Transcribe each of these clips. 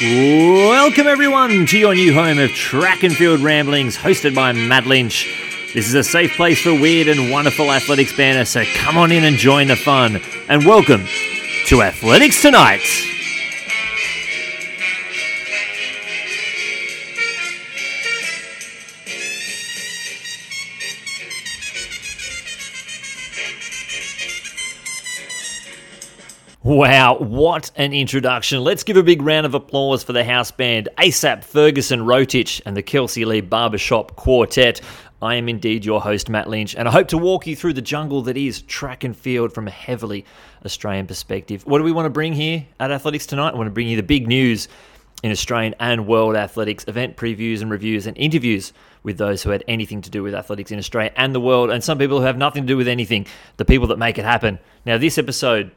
Welcome, everyone, to your new home of Track and Field Ramblings, hosted by Matt Lynch. This is a safe place for weird and wonderful athletics banner, so come on in and join the fun. And welcome to Athletics Tonight. Wow, what an introduction. Let's give a big round of applause for the house band, ASAP, Ferguson, Rotich, and the Kelsey Lee Barbershop Quartet. I am indeed your host, Matt Lynch, and I hope to walk you through the jungle that is track and field from a heavily Australian perspective. What do we want to bring here at Athletics tonight? I want to bring you the big news in Australian and world athletics, event previews and reviews, and interviews with those who had anything to do with athletics in Australia and the world, and some people who have nothing to do with anything, the people that make it happen. Now, this episode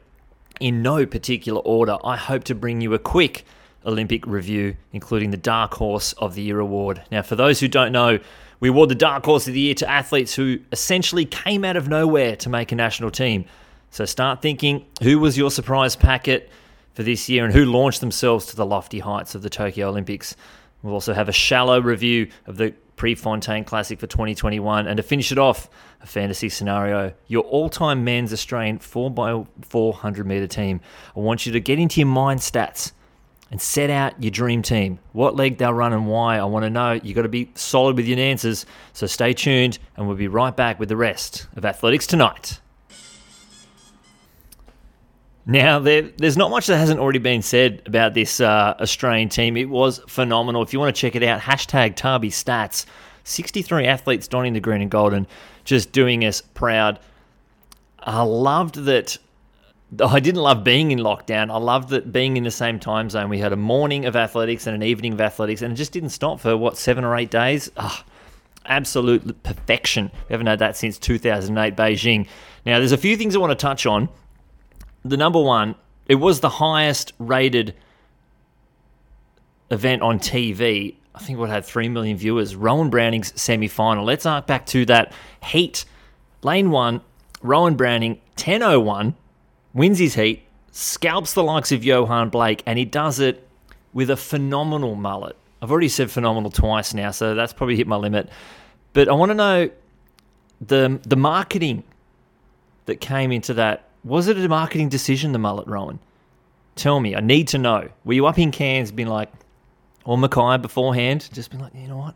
in no particular order, I hope to bring you a quick Olympic review, including the Dark Horse of the Year award. Now, for those who don't know, we award the Dark Horse of the Year to athletes who essentially came out of nowhere to make a national team. So start thinking who was your surprise packet for this year and who launched themselves to the lofty heights of the Tokyo Olympics. We'll also have a shallow review of the Prefontaine Classic for 2021. And to finish it off, a fantasy scenario your all time men's Australian 4x400 metre team. I want you to get into your mind stats and set out your dream team. What leg they'll run and why. I want to know. You've got to be solid with your answers. So stay tuned, and we'll be right back with the rest of Athletics Tonight. Now, there, there's not much that hasn't already been said about this uh, Australian team. It was phenomenal. If you want to check it out, hashtag Tarby Stats. 63 athletes donning the green and gold and just doing us proud. I loved that. I didn't love being in lockdown. I loved that being in the same time zone. We had a morning of athletics and an evening of athletics, and it just didn't stop for what seven or eight days. Oh, absolute perfection. We haven't had that since 2008 Beijing. Now, there's a few things I want to touch on the number one, it was the highest rated event on TV. I think what had 3 million viewers. Rowan Browning's semi final. Let's arc back to that heat. Lane 1, Rowan Browning, 10.01, wins his heat, scalps the likes of Yohan Blake, and he does it with a phenomenal mullet. I've already said phenomenal twice now, so that's probably hit my limit. But I want to know the the marketing that came into that was it a marketing decision, the mullet, Rowan? Tell me. I need to know. Were you up in Cairns being like, or Mackay beforehand, just been like, you know what?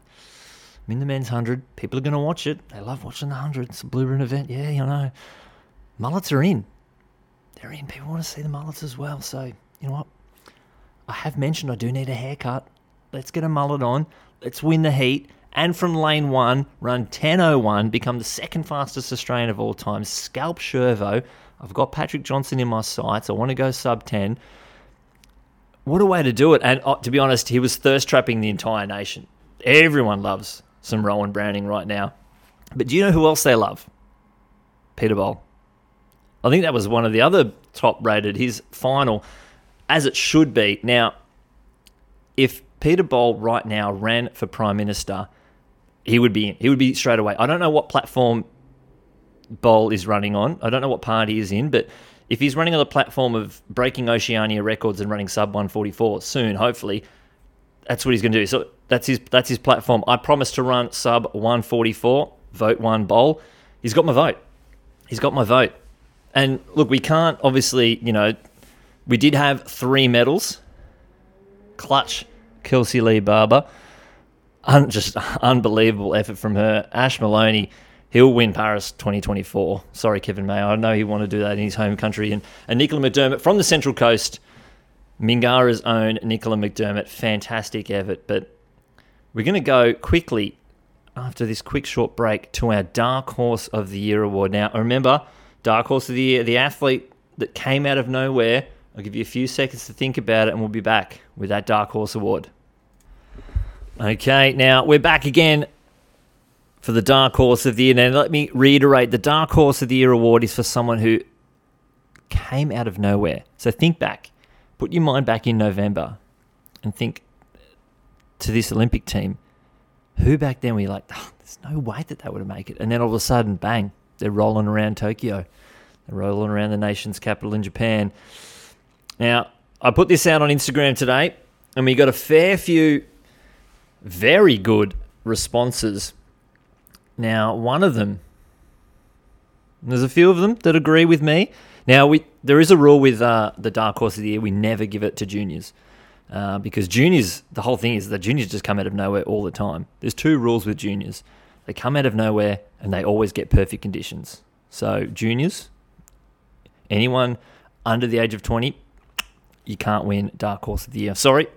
I'm in the men's 100. People are going to watch it. They love watching the 100. It's a blue ribbon event. Yeah, you know. Mullets are in. They're in. People want to see the mullets as well. So, you know what? I have mentioned I do need a haircut. Let's get a mullet on. Let's win the heat. And from lane one, run 10.01, become the second fastest Australian of all time. Scalp Shervo. I've got Patrick Johnson in my sights. I want to go sub 10. What a way to do it. And uh, to be honest, he was thirst trapping the entire nation. Everyone loves some Rowan Browning right now. But do you know who else they love? Peter Bol. I think that was one of the other top rated, his final, as it should be. Now, if Peter Bol right now ran for Prime Minister, he would be in. He would be straight away. I don't know what platform Bol is running on. I don't know what party he's in, but if he's running on the platform of breaking Oceania records and running sub 144 soon, hopefully, that's what he's going to do. So that's his that's his platform. I promise to run sub 144. Vote one Bol. He's got my vote. He's got my vote. And look, we can't obviously, you know, we did have three medals. Clutch, Kelsey Lee Barber. Un- just unbelievable effort from her. Ash Moloney he'll win Paris 2024. Sorry, Kevin Mayer. I know he want to do that in his home country. And, and Nicola McDermott from the Central Coast, Mingara's own Nicola McDermott, fantastic effort. But we're going to go quickly after this quick short break to our Dark Horse of the Year award. Now, remember, Dark Horse of the Year, the athlete that came out of nowhere. I'll give you a few seconds to think about it, and we'll be back with that Dark Horse award. Okay, now we're back again for the Dark Horse of the Year. Now, let me reiterate the Dark Horse of the Year award is for someone who came out of nowhere. So think back, put your mind back in November and think to this Olympic team who back then were you like, oh, there's no way that they would make it. And then all of a sudden, bang, they're rolling around Tokyo. They're rolling around the nation's capital in Japan. Now, I put this out on Instagram today. and we got a fair few very good responses. Now, one of them, there's a few of them that agree with me. Now, we there is a rule with uh, the dark horse of the year: we never give it to juniors. Uh, because juniors, the whole thing is that juniors just come out of nowhere all the time. There's two rules with juniors they come out of nowhere and they always get perfect conditions. So, juniors, anyone under the age of 20, you can't win Dark Horse of the Year. Sorry.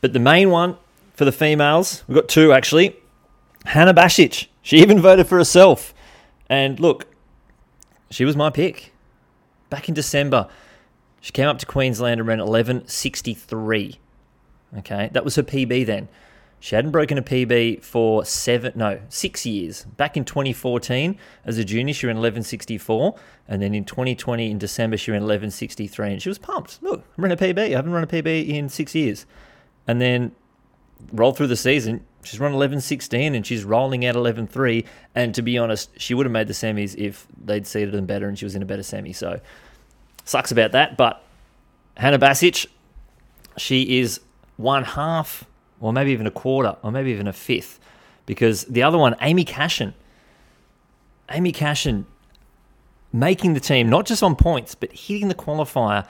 But the main one for the females, we've got two actually. Hana Basic. She even voted for herself. And look, she was my pick. Back in December, she came up to Queensland and ran 11.63. Okay, that was her PB then. She hadn't broken a PB for seven, no, six years. Back in 2014, as a junior, she ran 1164, and then in 2020, in December, she ran 1163, and she was pumped. Look, I ran a PB. I haven't run a PB in six years, and then rolled through the season. She's run 11.16 and she's rolling out 11.3. And to be honest, she would have made the semis if they'd seeded them better and she was in a better semi. So sucks about that. But Hana Basic, she is one half or maybe even a quarter, or maybe even a fifth. Because the other one, Amy Cashin, Amy Cashin making the team not just on points, but hitting the qualifier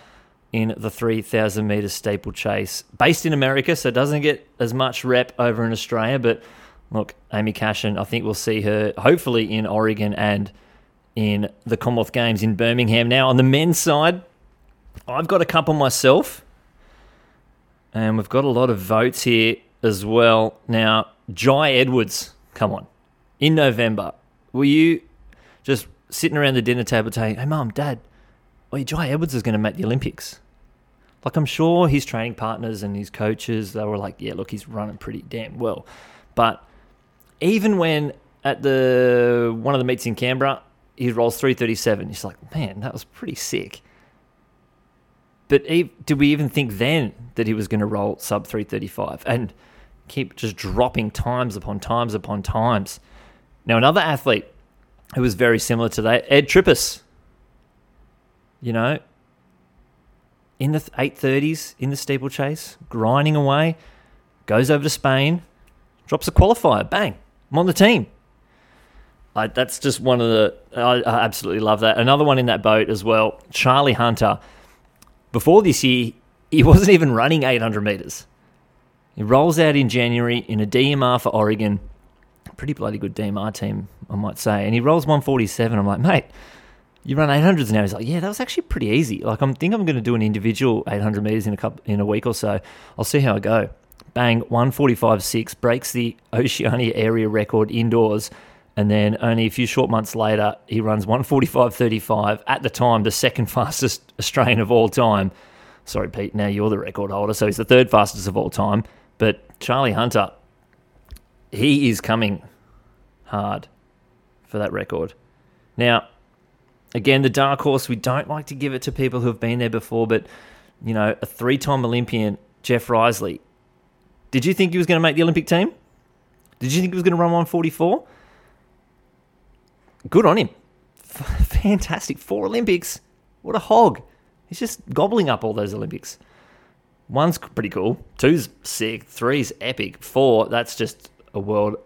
in the 3,000 meter steeplechase. Based in America, so doesn't get as much rep over in Australia. But look, Amy Cashin, I think we'll see her hopefully in Oregon and in the Commonwealth Games in Birmingham. Now, on the men's side, I've got a couple myself. And we've got a lot of votes here as well. Now, Jye Edwards, come on. In November, were you just sitting around the dinner table saying, hey, mum, dad, well, Jye Edwards is going to make the Olympics? Like, I'm sure his training partners and his coaches, they were like, yeah, look, he's running pretty damn well. But even when at the one of the meets in Canberra, he rolls 337, he's like, man, that was pretty sick. But did we even think then that he was going to roll sub 335 and keep just dropping times upon times upon times? Now, another athlete who was very similar to that, Ed Trippas. You know, in the 830s in the steeplechase, grinding away, goes over to Spain, drops a qualifier, bang, I'm on the team. I, that's just one of the. I, I absolutely love that. Another one in that boat as well, Charlie Hunter before this year, he wasn't even running 800 meters. He rolls out in January in a DMR for Oregon. Pretty bloody good DMR team, I might say. And he rolls 147. I'm like, mate, you run 800s now. He's like, yeah, that was actually pretty easy. Like, I think I'm going to do an individual 800 meters in a couple, in a week or so. I'll see how I go. Bang, 145.6 breaks the Oceania area record indoors. And then only a few short months later, he runs 145.35. At the time, the second fastest Australian of all time. Sorry, Pete, now you're the record holder. So he's the third fastest of all time. But Charlie Hunter, he is coming hard for that record. Now, again, the dark horse, we don't like to give it to people who have been there before, but, you know, a three time Olympian, Jeff Riseley. Did you think he was going to make the Olympic team? Did you think he was going to run 144? good on him. Fantastic. Four Olympics. What a hog. He's just gobbling up all those Olympics. One's pretty cool. Two's sick. Three's epic. Four, that's just a world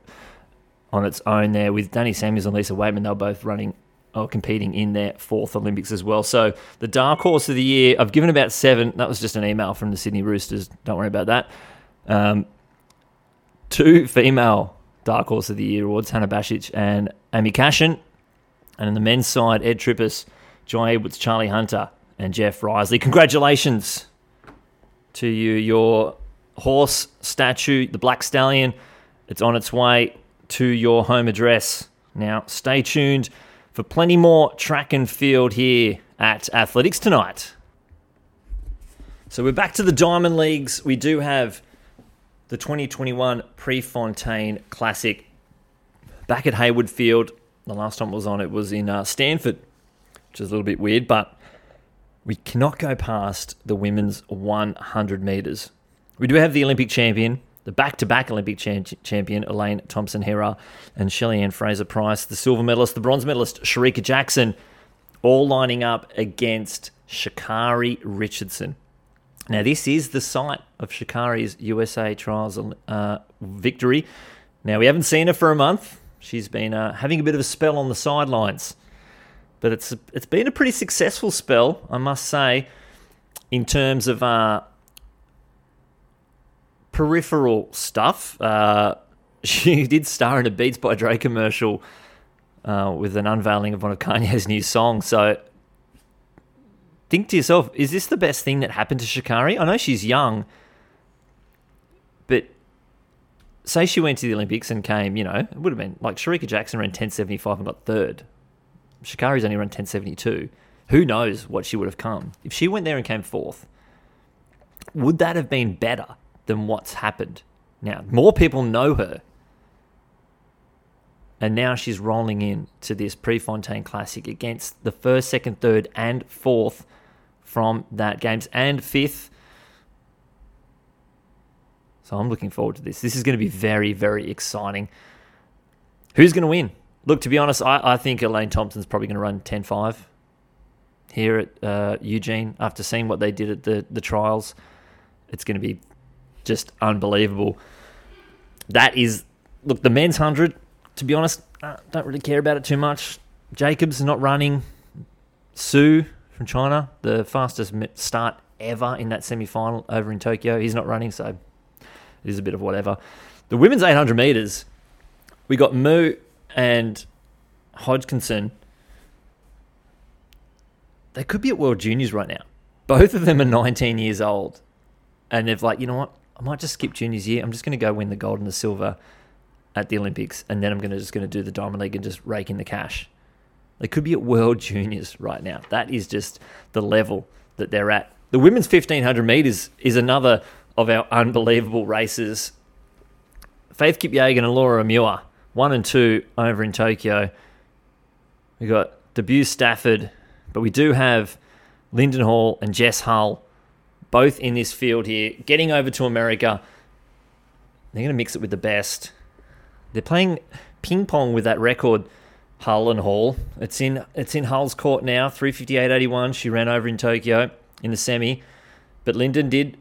on its own there with Dani Samuels and Lisa Weightman. They're both running or competing in their fourth Olympics as well. So the dark horse of the year, I've given about seven. That was just an email from the Sydney Roosters. Don't worry about that. Um, two female dark horse of the year awards, Hana Basic and Amy Cashin. And in the men's side, Ed Trippas, John Edwards, Charlie Hunter, and Jeff Riseley. Congratulations to you. Your horse statue, the Black Stallion, it's on its way to your home address. Now, stay tuned for plenty more track and field here at Athletics Tonight. So we're back to the Diamond Leagues. We do have the 2021 Prefontaine Classic back at Hayward Field the last time it was on, it was in uh, Stanford, which is a little bit weird, but we cannot go past the women's 100 metres. We do have the Olympic champion, the back to back Olympic champion, Elaine Thompson Herah, and Shelly Ann Fraser Pryce, the silver medalist, the bronze medalist, Shericka Jackson, all lining up against Sha'Carri Richardson. Now, this is the site of Sha'Carri's USA Trials uh, victory. Now, we haven't seen her for a month. She's been uh, having a bit of a spell on the sidelines, but it's it's been a pretty successful spell, I must say, in terms of uh, peripheral stuff. Uh, she did star in a Beats by Dre commercial uh, with an unveiling of one of Kanye's new songs. So think to yourself, is this the best thing that happened to Sha'Carri? I know she's young, but say she went to the Olympics and came, you know, it would have been like Shericka Jackson ran 1075 and got third. Sha'Carri's only run 1072. Who knows what she would have come? If she went there and came fourth, would that have been better than what's happened? Now, more people know her. And now she's rolling in to this Prefontaine Classic against the first, second, third, and fourth from that games and fifth. So I'm looking forward to this. This is going to be very, very exciting. Who's going to win? Look, to be honest, I, I think Elaine Thompson's probably going to run 10 5 here at uh, Eugene after seeing what they did at the, the trials. It's going to be just unbelievable. That is, look, the men's 100, to be honest, I don't really care about it too much. Jacobs not running. Su from China, the fastest start ever in that semi final over in Tokyo. He's not running, so it is a bit of whatever. The women's 800 meters, we got Mu and Hodgkinson. They could be at World Juniors right now. Both of them are 19 years old. And they've like, you know what? I might just skip juniors year. I'm just going to go win the gold and the silver at the Olympics, and then I'm going to just going to do the diamond league and just rake in the cash. They could be at World Juniors right now. That is just the level that they're at. The women's 1500 meters is another of our unbelievable races. Faith Kipyegon and Laura Muir, one and two over in Tokyo. We got DeBues-Stafford, but we do have Linden Hall and Jess Hull both in this field here, getting over to America. They're going to mix it with the best. They're playing ping pong with that record Hull and Hall. It's in it's in Hull's court now. 358.81. She ran over in Tokyo in the semi, but Linden did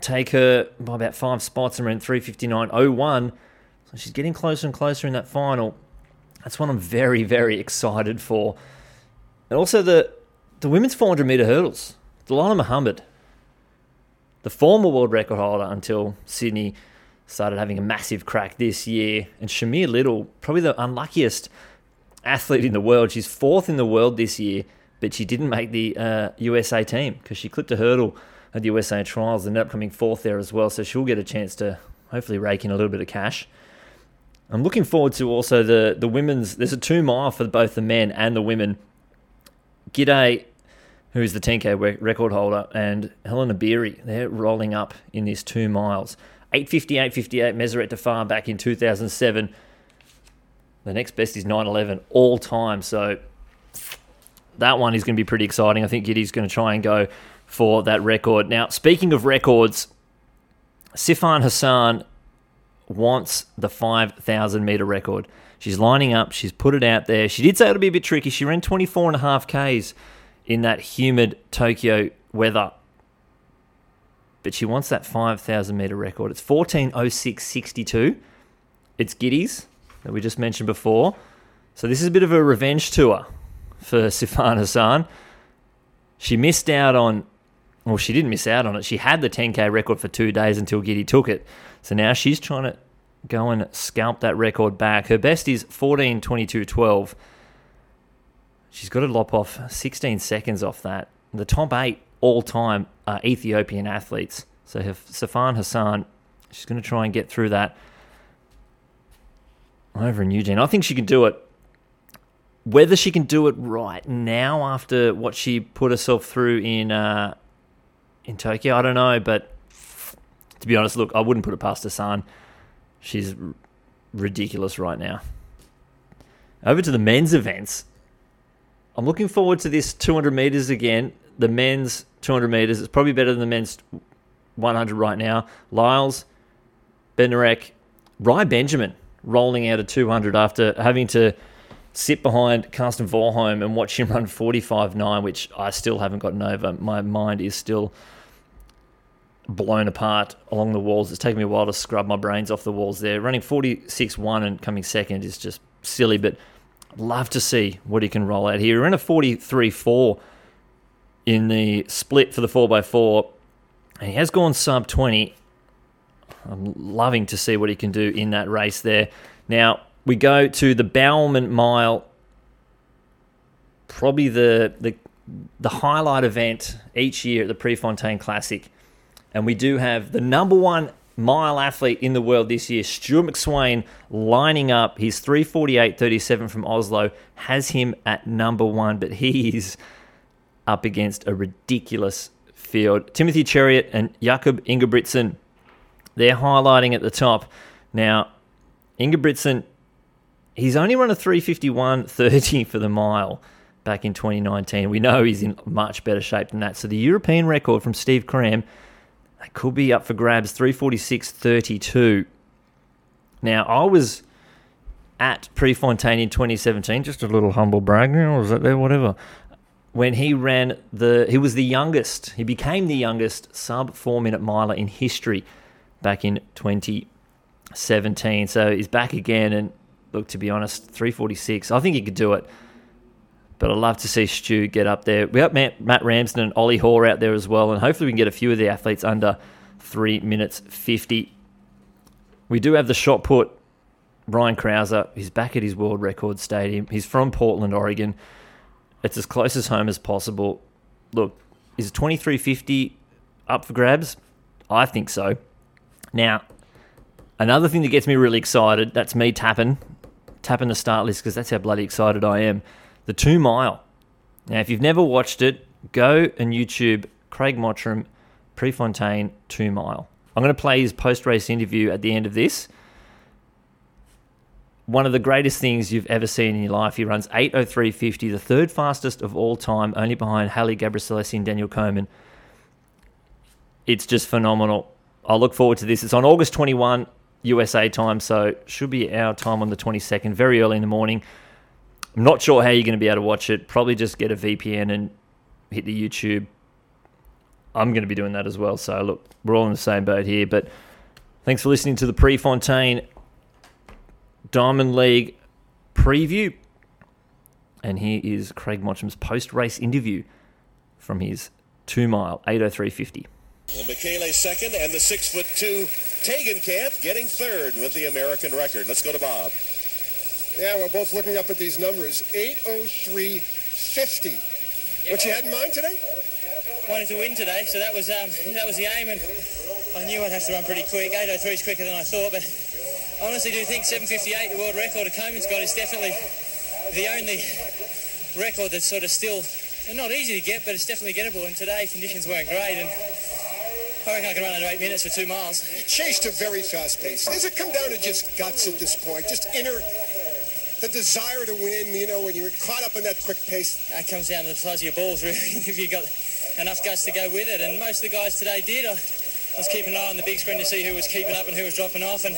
take her by about five spots and ran 359.01. So she's getting closer and closer in that final. That's what I'm very very excited for. And also the the women's 400 meter hurdles. Dalilah Muhammad, the former world record holder until Sydney started having a massive crack this year. And Shamier Little, probably the unluckiest athlete in the world. She's fourth in the world this year, but she didn't make the uh, USA team because she clipped a hurdle at the USA trials and ended up coming fourth there as well. So she'll get a chance to hopefully rake in a little bit of cash. I'm looking forward to also the the women's. There's a two mile for both the men and the women. Gidey, who is the 10k record holder, and Hellen Obiri, they're rolling up in this two miles. 850, 858 Meseret Defar back in 2007. The next best is 911 all time. So that one is going to be pretty exciting. I think Gidey's going to try and go for that record. Now, speaking of records, Sifan Hassan wants the 5,000 meter record. She's lining up. She's put it out there. She did say it'll be a bit tricky. She ran 24 and a half Ks in that humid Tokyo weather but she wants that 5,000 meter record. It's 14.06.62. It's Gidey's that we just mentioned before. So this is a bit of a revenge tour for Sifan Hassan. She missed out on, well, she didn't miss out on it. She had the 10K record for two days until Gidey took it. So now she's trying to go and scalp that record back. Her best is 14.22.12. She's got to lop off 16 seconds off that. The top eight all time are Ethiopian athletes. So Sifan Hassan, she's going to try and get through that over in Eugene. I think she can do it. Whether she can do it right now after what she put herself through in uh, in Tokyo, I don't know. But to be honest, look, I wouldn't put it past Hassan. She's r- ridiculous right now. Over to the men's events. I'm looking forward to this 200 meters again. The men's 200 meters. It's probably better than the men's 100 right now. Lyles, Bednarek, Rai Benjamin rolling out a 200 after having to sit behind Karsten Warholm and watch him run 45.9, which I still haven't gotten over. My mind is still blown apart along the walls. It's taken me a while to scrub my brains off the walls there. Running 46 1 and coming second is just silly, but love to see what he can roll out here. We're in a 43 4 in the split for the 4x4, and he has gone sub 20. I'm loving to see what he can do in that race there. Now, we go to the Bowerman Mile, probably the, the, the highlight event each year at the Prefontaine Classic. And we do have the number one mile athlete in the world this year, Stuart McSweyn, lining up. His 348.37 from Oslo has him at number one, but he is up against a ridiculous field. Timothy Cheruiyot and Jakob Ingebrigtsen, they're highlighting at the top. Now, Ingebrigtsen, he's only run a 351.30 for the mile back in 2019. We know he's in much better shape than that. So the European record from Steve Cram that could be up for grabs 346.32. Now, I was at Prefontaine in 2017, just a little humble brag, or was that there, whatever. When he ran the, he was the youngest, he became the youngest sub four minute miler in history back in 2017. So he's back again, and look, to be honest, 346, I think he could do it. But I'd love to see Stu get up there. We got Matt, Matt Ramsden and Ollie Hoare out there as well, and hopefully we can get a few of the athletes under three minutes 50. We do have the shot put, Ryan Crouser, He's back at his world record stadium. He's from Portland, Oregon. It's as close as home as possible. Look, is 2350 up for grabs? I think so. Now, another thing that gets me really excited, that's me tapping, tapping the start list because that's how bloody excited I am the two mile. Now, if you've never watched it, go and YouTube Craig Mottram Prefontaine two mile. I'm going to play his post race interview at the end of this. One of the greatest things you've ever seen in your life. He runs 803.50, the third fastest of all time, only behind Haile Gebrselassie and Daniel Komen. It's just phenomenal. I look forward to this. It's on August 21 USA time, so should be our time on the 22nd, very early in the morning. I'm not sure how you're going to be able to watch it. Probably just get a VPN and hit the YouTube. I'm going to be doing that as well. So, look, we're all in the same boat here. But thanks for listening to the Prefontaine Diamond League preview. And here is Craig Mottram's post race interview from his two mile 803.50. And Michele second, and the six foot two Tegenkamp getting third with the American record. Let's go to Bob. Yeah, we're both looking up at these numbers. 803.50. Yeah, what you had in mind today? Wanted to win today, so that was um, that was the aim, and I knew I'd have to run pretty quick. 803 is quicker than I thought, but I honestly do think 758, the world record of Komen's got, is definitely the only record that's sort of still not easy to get, but it's definitely gettable. And today conditions weren't great, and I reckon I can run under eight minutes for two miles. You chased a very fast pace. Does it come down to just guts at this point? Just inner the desire to win, you know, when you're caught up in that quick pace? That comes down to the size of your balls, really, if you've got enough guts to go with it. And most of the guys today did. I, was keeping an eye on the big screen to see who was keeping up and who was dropping off. And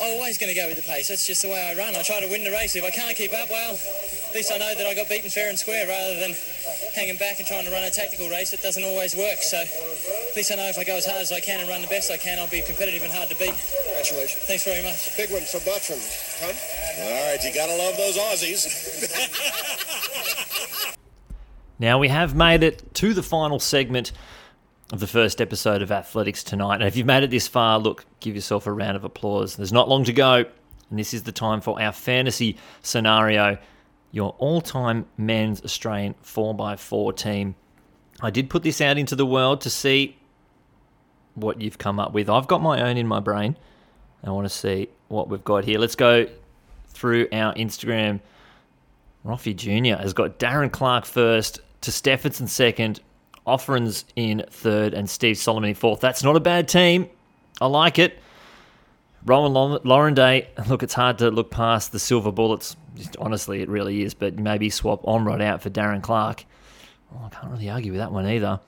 I'm always going to go with the pace. That's just the way I run. I try to win the race. If I can't keep up, well, at least I know that I got beaten fair and square rather than hanging back and trying to run a tactical race. It doesn't always work. So at least I know if I go as hard as I can and run the best I can, I'll be competitive and hard to beat. Congratulations. Thanks very much. Big one for Mottram. Tom? All right, you got to love those Aussies. now we have made it to the final segment of the first episode of Athletics Tonight. And if you've made it this far, look, give yourself a round of applause. There's not long to go, and this is the time for our fantasy scenario your all time men's Australian 4x4 team. I did put this out into the world to see what you've come up with. I've got my own in my brain. I want to see what we've got here. Let's go through our Instagram. Roffy Jr. has got Darren Clark first, to Stephenson second, Offerins in third, and Steve Solomon in fourth. That's not a bad team. I like it. Rowan Laurendet, look, it's hard to look past the silver bullets. Just, honestly, it really is. But maybe swap Ormrod out for Darren Clark. I can't really argue with that one either.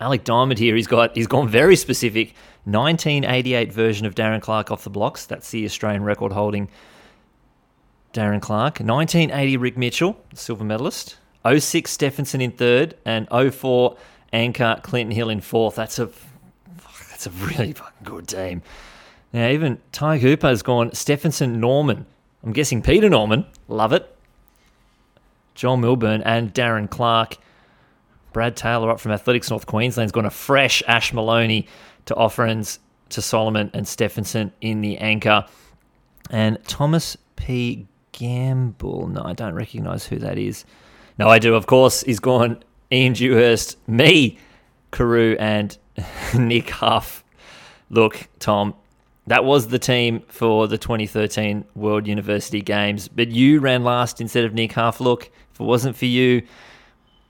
Alec Diamond here, he's got he's gone very specific. 1988 version of Darren Clark off the blocks. That's the Australian record holding Darren Clark. 1980 Rick Mitchell, silver medalist. 06 Stephenson in third, and 04 anchor, Clinton Hill in fourth. That's a that's a really fucking good team. Now even Ty Cooper has gone Stephenson Norman. I'm guessing Peter Norman. Love it. John Milburn and Darren Clark. Brad Taylor up from Athletics North Queensland's gone a fresh Ash Moloney to Offerins to Solomon and Stephenson in the anchor. And Thomas P. Gamble. No, I don't recognise who that is. No, I do, of course. He's gone Ian Dewhurst, me, Carew, and Nick Huff. Look, Tom, that was the team for the 2013 World University Games, but you ran last instead of Nick Huff. Look, if it wasn't for you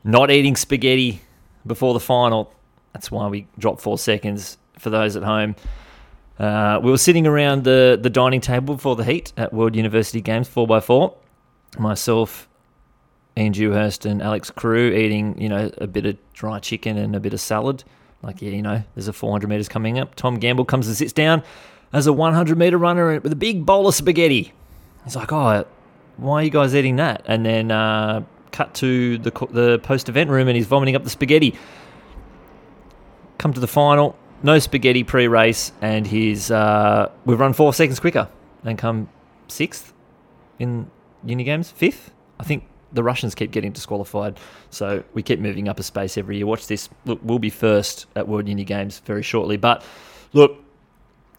not eating spaghetti before the final, that's why we dropped four seconds for those at home. Uh, we were sitting around the, the dining table before the heat at World University Games 4x4. Myself, Ian Dewhurst, and Alex Crew eating, you know, a bit of dry chicken and a bit of salad. Like, yeah, you know, there's a 400 metres coming up. Tom Gamble comes and sits down as a 100 metre runner with a big bowl of spaghetti. He's like, oh, why are you guys eating that? And then uh, cut to the, the post event room and he's vomiting up the spaghetti. Come to the final, no spaghetti pre-race, and he's uh, we've run four seconds quicker and come sixth in uni games, fifth. I think the Russians keep getting disqualified, so we keep moving up a space every year. Watch this. Look, we'll be first at World Uni Games very shortly. But look,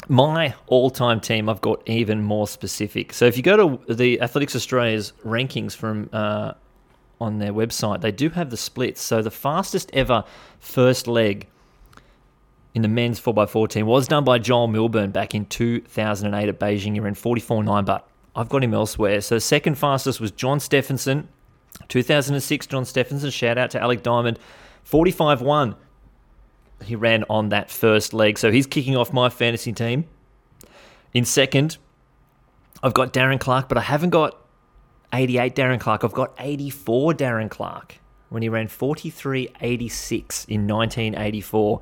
my all-time team, I've got even more specific. So if you go to the Athletics Australia's rankings from uh, on their website, they do have the splits. So the fastest ever first leg in the men's 4x4 team was done by Joel Milburn back in 2008 at Beijing. He ran 44.9, but I've got him elsewhere. So second fastest was John Stephenson, 2006. John Stephenson, shout out to Alec Diamond, 45.1. He ran on that first leg. So he's kicking off my fantasy team. In second, I've got Darren Clark, but I haven't got 88 Darren Clark. I've got 84 Darren Clark when he ran 43.86 in 1984.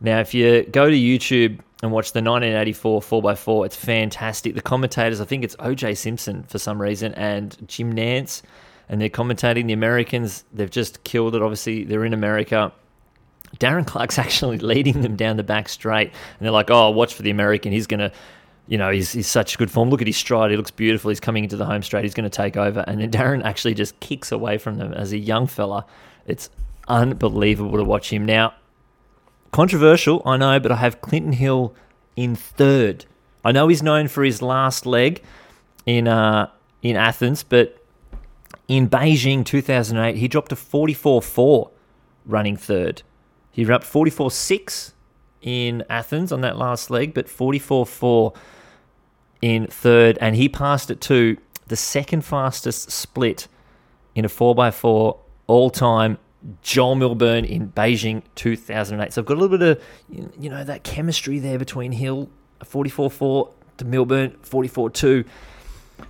Now, if you go to YouTube and watch the 1984 4x4, it's fantastic. The commentators, I think it's OJ Simpson for some reason, and Jim Nance, and they're commentating the Americans. They've just killed it. Obviously, they're in America. Darren Clark's actually leading them down the back straight, and they're like, "Oh, watch for the American. He's gonna, you know, he's, he's such good form. Look at his stride. He looks beautiful. He's coming into the home straight. He's going to take over." And then Darren actually just kicks away from them as a young fella. It's unbelievable to watch him now. Controversial, I know, but I have Clinton Hill in third. I know he's known for his last leg in uh, in Athens, but in Beijing 2008, he dropped a 44-4 running third. He ran up 44-6 in Athens on that last leg, but 44-4 in third, and he passed it to the second fastest split in a 4x4 all time Joel Milburn in Beijing 2008. So I've got a little bit of, you know, that chemistry there between Hill 44-4 to Milburn 44-2.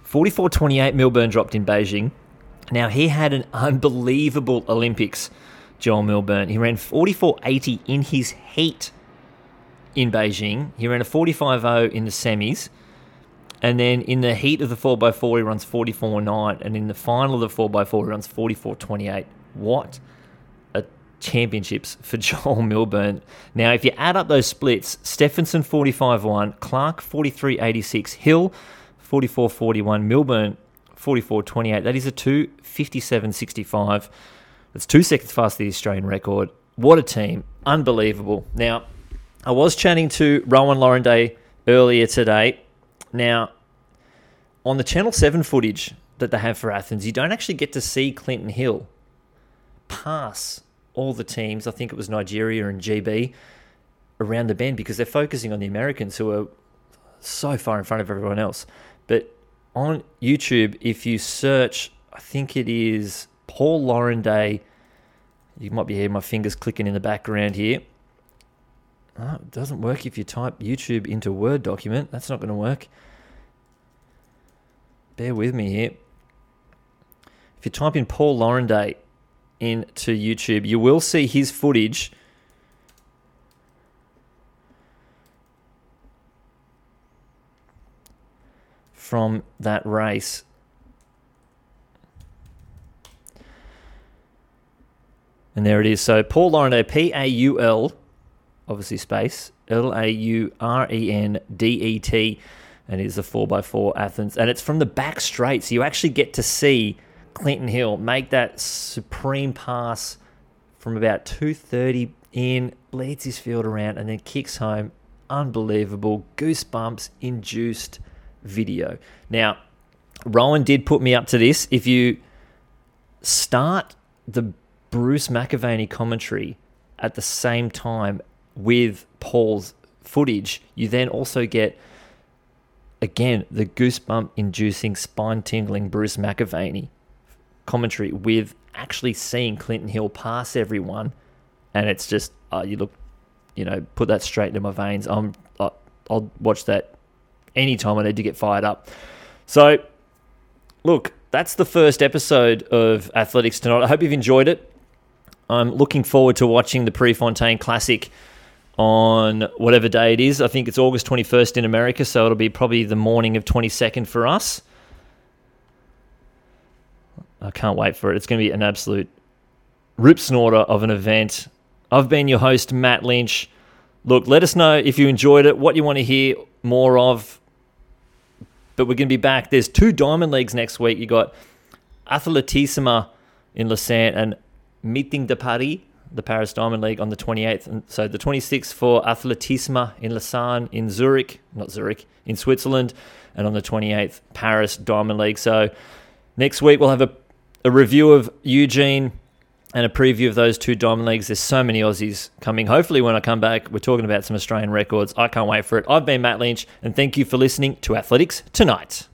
44-28 Milburn dropped in Beijing. Now he had an unbelievable Olympics, Joel Milburn. He ran 44-80 in his heat in Beijing. He ran a 45-0 in the semis. And then in the heat of the 4x4, he runs 44-9. And in the final of the 4x4, he runs 44-28. What a championships for Joel Milburn. Now, if you add up those splits, Stephenson 45 1, Clark 43.86, Hill 44.41, Milburn 44.28. That is a 2 57 65. That's two seconds than the Australian record. What a team. Unbelievable. Now, I was chatting to Rowan Laurendet earlier today. Now, on the Channel 7 footage that they have for Athens, you don't actually get to see Clinton Hill pass all the teams, I think it was Nigeria and GB, around the bend because they're focusing on the Americans who are so far in front of everyone else. But on YouTube, if you search, I think it is Paul Laurendet. You might be hearing my fingers clicking in the background here. Oh, it doesn't work if you type YouTube into Word document. That's not going to work. Bear with me here. If you type in Paul Laurendet into YouTube, you will see his footage. From that race. And there it is. So Paul Laurendet, P A U L, obviously space, L A U R E N D E T, and it is the 4x4 Athens. And it's from the back straight. So you actually get to see Clinton Hill make that supreme pass from about 230 in, leads his field around, and then kicks home. Unbelievable, goosebumps induced video. Now, Rowan did put me up to this. If you start the Bruce McAvaney commentary at the same time with Paul's footage, you then also get again the goosebump inducing, spine tingling Bruce McAvaney commentary with actually seeing Clinton Hill pass everyone, and it's just uh, you look, you know, put that straight into my veins. I'm I, I'll watch that anytime I need to get fired up. So, look, that's the first episode of Athletics Tonight. I hope you've enjoyed it. I'm looking forward to watching the Prefontaine Classic on whatever day it is. I think it's August 21st in America, so it'll be probably the morning of 22nd for us. I can't wait for it. It's going to be an absolute rip snorter of an event. I've been your host, Matt Lynch. Look, let us know if you enjoyed it, what you want to hear more of. But we're going to be back. There's two Diamond Leagues next week. You got Athletissima in Lausanne and Meeting de Paris, the Paris Diamond League, on the 28th. And so the 26th for Athletissima in Lausanne, in Zurich, not Zurich, in Switzerland, and on the 28th, Paris Diamond League. So next week we'll have a a review of Eugene and a preview of those two Diamond Leagues. There's so many Aussies coming. Hopefully, when I come back, we're talking about some Australian records. I can't wait for it. I've been Matt Lynch, and thank you for listening to Athletics Tonight.